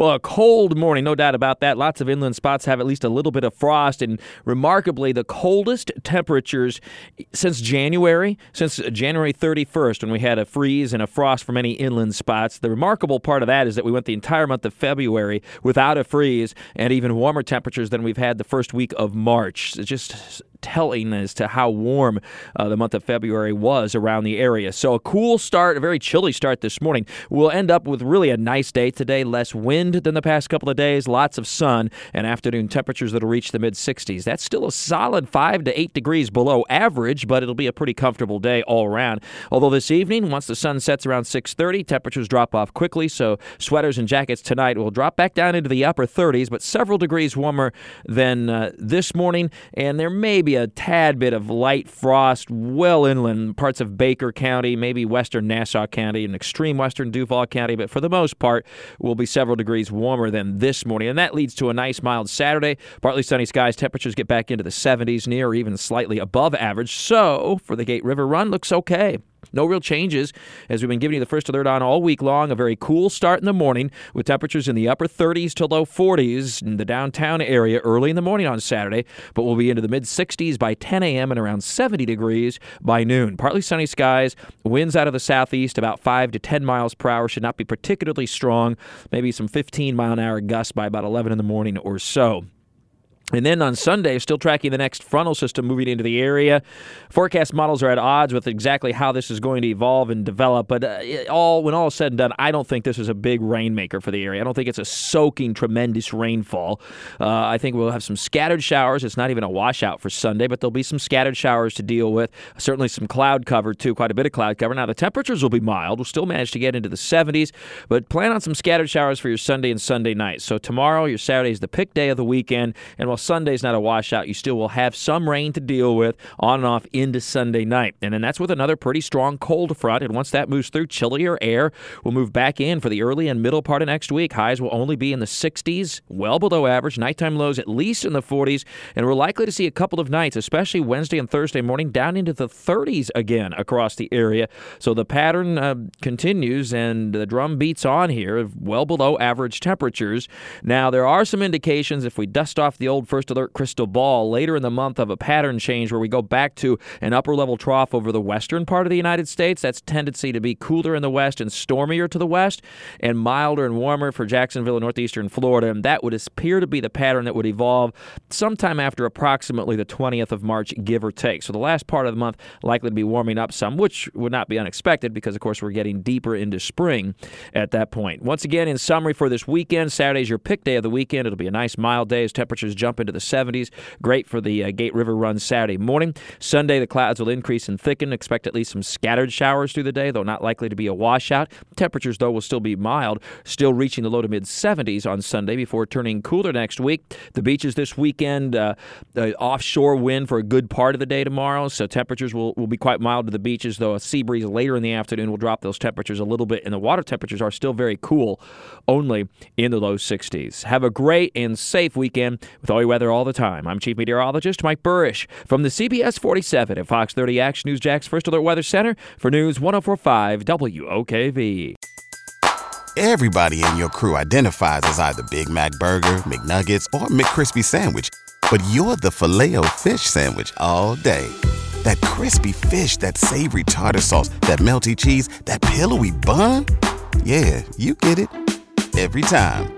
Well, a cold morning, no doubt about that. Lots of inland spots have at least a little bit of frost, and remarkably, the coldest temperatures since January, since uh, January 31st, when we had a freeze and a frost for many inland spots. The remarkable part of that is that we went the entire month of February without a freeze and even warmer temperatures than we've had the first week of March. It's just telling as to how warm uh, the month of February was around the area. So a cool start, a very chilly start this morning. We'll end up with really a nice day today, less wind than the past couple of days, lots of sun, and afternoon temperatures that'll reach the mid 60s. That's still a solid 5 to 8 degrees below average, but it'll be a pretty comfortable day all around. Although this evening, once the sun sets around 6:30, temperatures drop off quickly, so sweaters and jackets tonight will drop back down into the upper 30s, but several degrees warmer than uh, this morning, and there may be a tad bit of light frost well inland parts of Baker County, maybe western Nassau County, and extreme western Duval County, but for the most part, will be several degrees warmer than this morning. And that leads to a nice mild Saturday. Partly sunny skies, temperatures get back into the 70s, near or even slightly above average. So for the Gate River run, looks okay. No real changes as we've been giving you the first alert on all week long. A very cool start in the morning with temperatures in the upper 30s to low 40s in the downtown area early in the morning on Saturday, but we'll be into the mid 60s by 10 a.m. and around 70 degrees by noon. Partly sunny skies, winds out of the southeast about 5 to 10 miles per hour should not be particularly strong, maybe some 15 mile an hour gusts by about 11 in the morning or so. And then on Sunday, still tracking the next frontal system moving into the area. Forecast models are at odds with exactly how this is going to evolve and develop. But uh, all when all is said and done, I don't think this is a big rainmaker for the area. I don't think it's a soaking, tremendous rainfall. Uh, I think we'll have some scattered showers. It's not even a washout for Sunday, but there'll be some scattered showers to deal with. Certainly some cloud cover too, quite a bit of cloud cover. Now the temperatures will be mild. We'll still manage to get into the 70s, but plan on some scattered showers for your Sunday and Sunday night. So tomorrow, your Saturday is the pick day of the weekend, and we'll Sunday's not a washout, you still will have some rain to deal with on and off into Sunday night. And then that's with another pretty strong cold front. And once that moves through, chillier air will move back in for the early and middle part of next week. Highs will only be in the 60s, well below average. Nighttime lows at least in the 40s. And we're likely to see a couple of nights, especially Wednesday and Thursday morning, down into the 30s again across the area. So the pattern uh, continues and the drum beats on here of well below average temperatures. Now, there are some indications if we dust off the old first alert crystal ball later in the month of a pattern change where we go back to an upper level trough over the western part of the United States. That's tendency to be cooler in the west and stormier to the west, and milder and warmer for Jacksonville and northeastern Florida. And that would appear to be the pattern that would evolve sometime after approximately the 20th of March, give or take. So the last part of the month likely to be warming up some, which would not be unexpected because, of course, we're getting deeper into spring at that point. Once again, in summary for this weekend, Saturday's your pick day of the weekend. It'll be a nice mild day as temperatures jump into the 70s. Great for the uh, Gate River run Saturday morning. Sunday, the clouds will increase and thicken. Expect at least some scattered showers through the day, though not likely to be a washout. Temperatures, though, will still be mild, still reaching the low to mid 70s on Sunday before turning cooler next week. The beaches this weekend, uh, offshore wind for a good part of the day tomorrow, so temperatures will, will be quite mild to the beaches, though a sea breeze later in the afternoon will drop those temperatures a little bit, and the water temperatures are still very cool, only in the low 60s. Have a great and safe weekend with all your weather all the time. I'm Chief Meteorologist Mike Buresh from the CBS 47 at Fox 30 Action News Jax First Alert Weather Center for News 1045 WOKV. Everybody in your crew identifies as either Big Mac Burger, McNuggets, or McCrispy Sandwich, but you're the filet fish Sandwich all day. That crispy fish, that savory tartar sauce, that melty cheese, that pillowy bun. Yeah, you get it every time.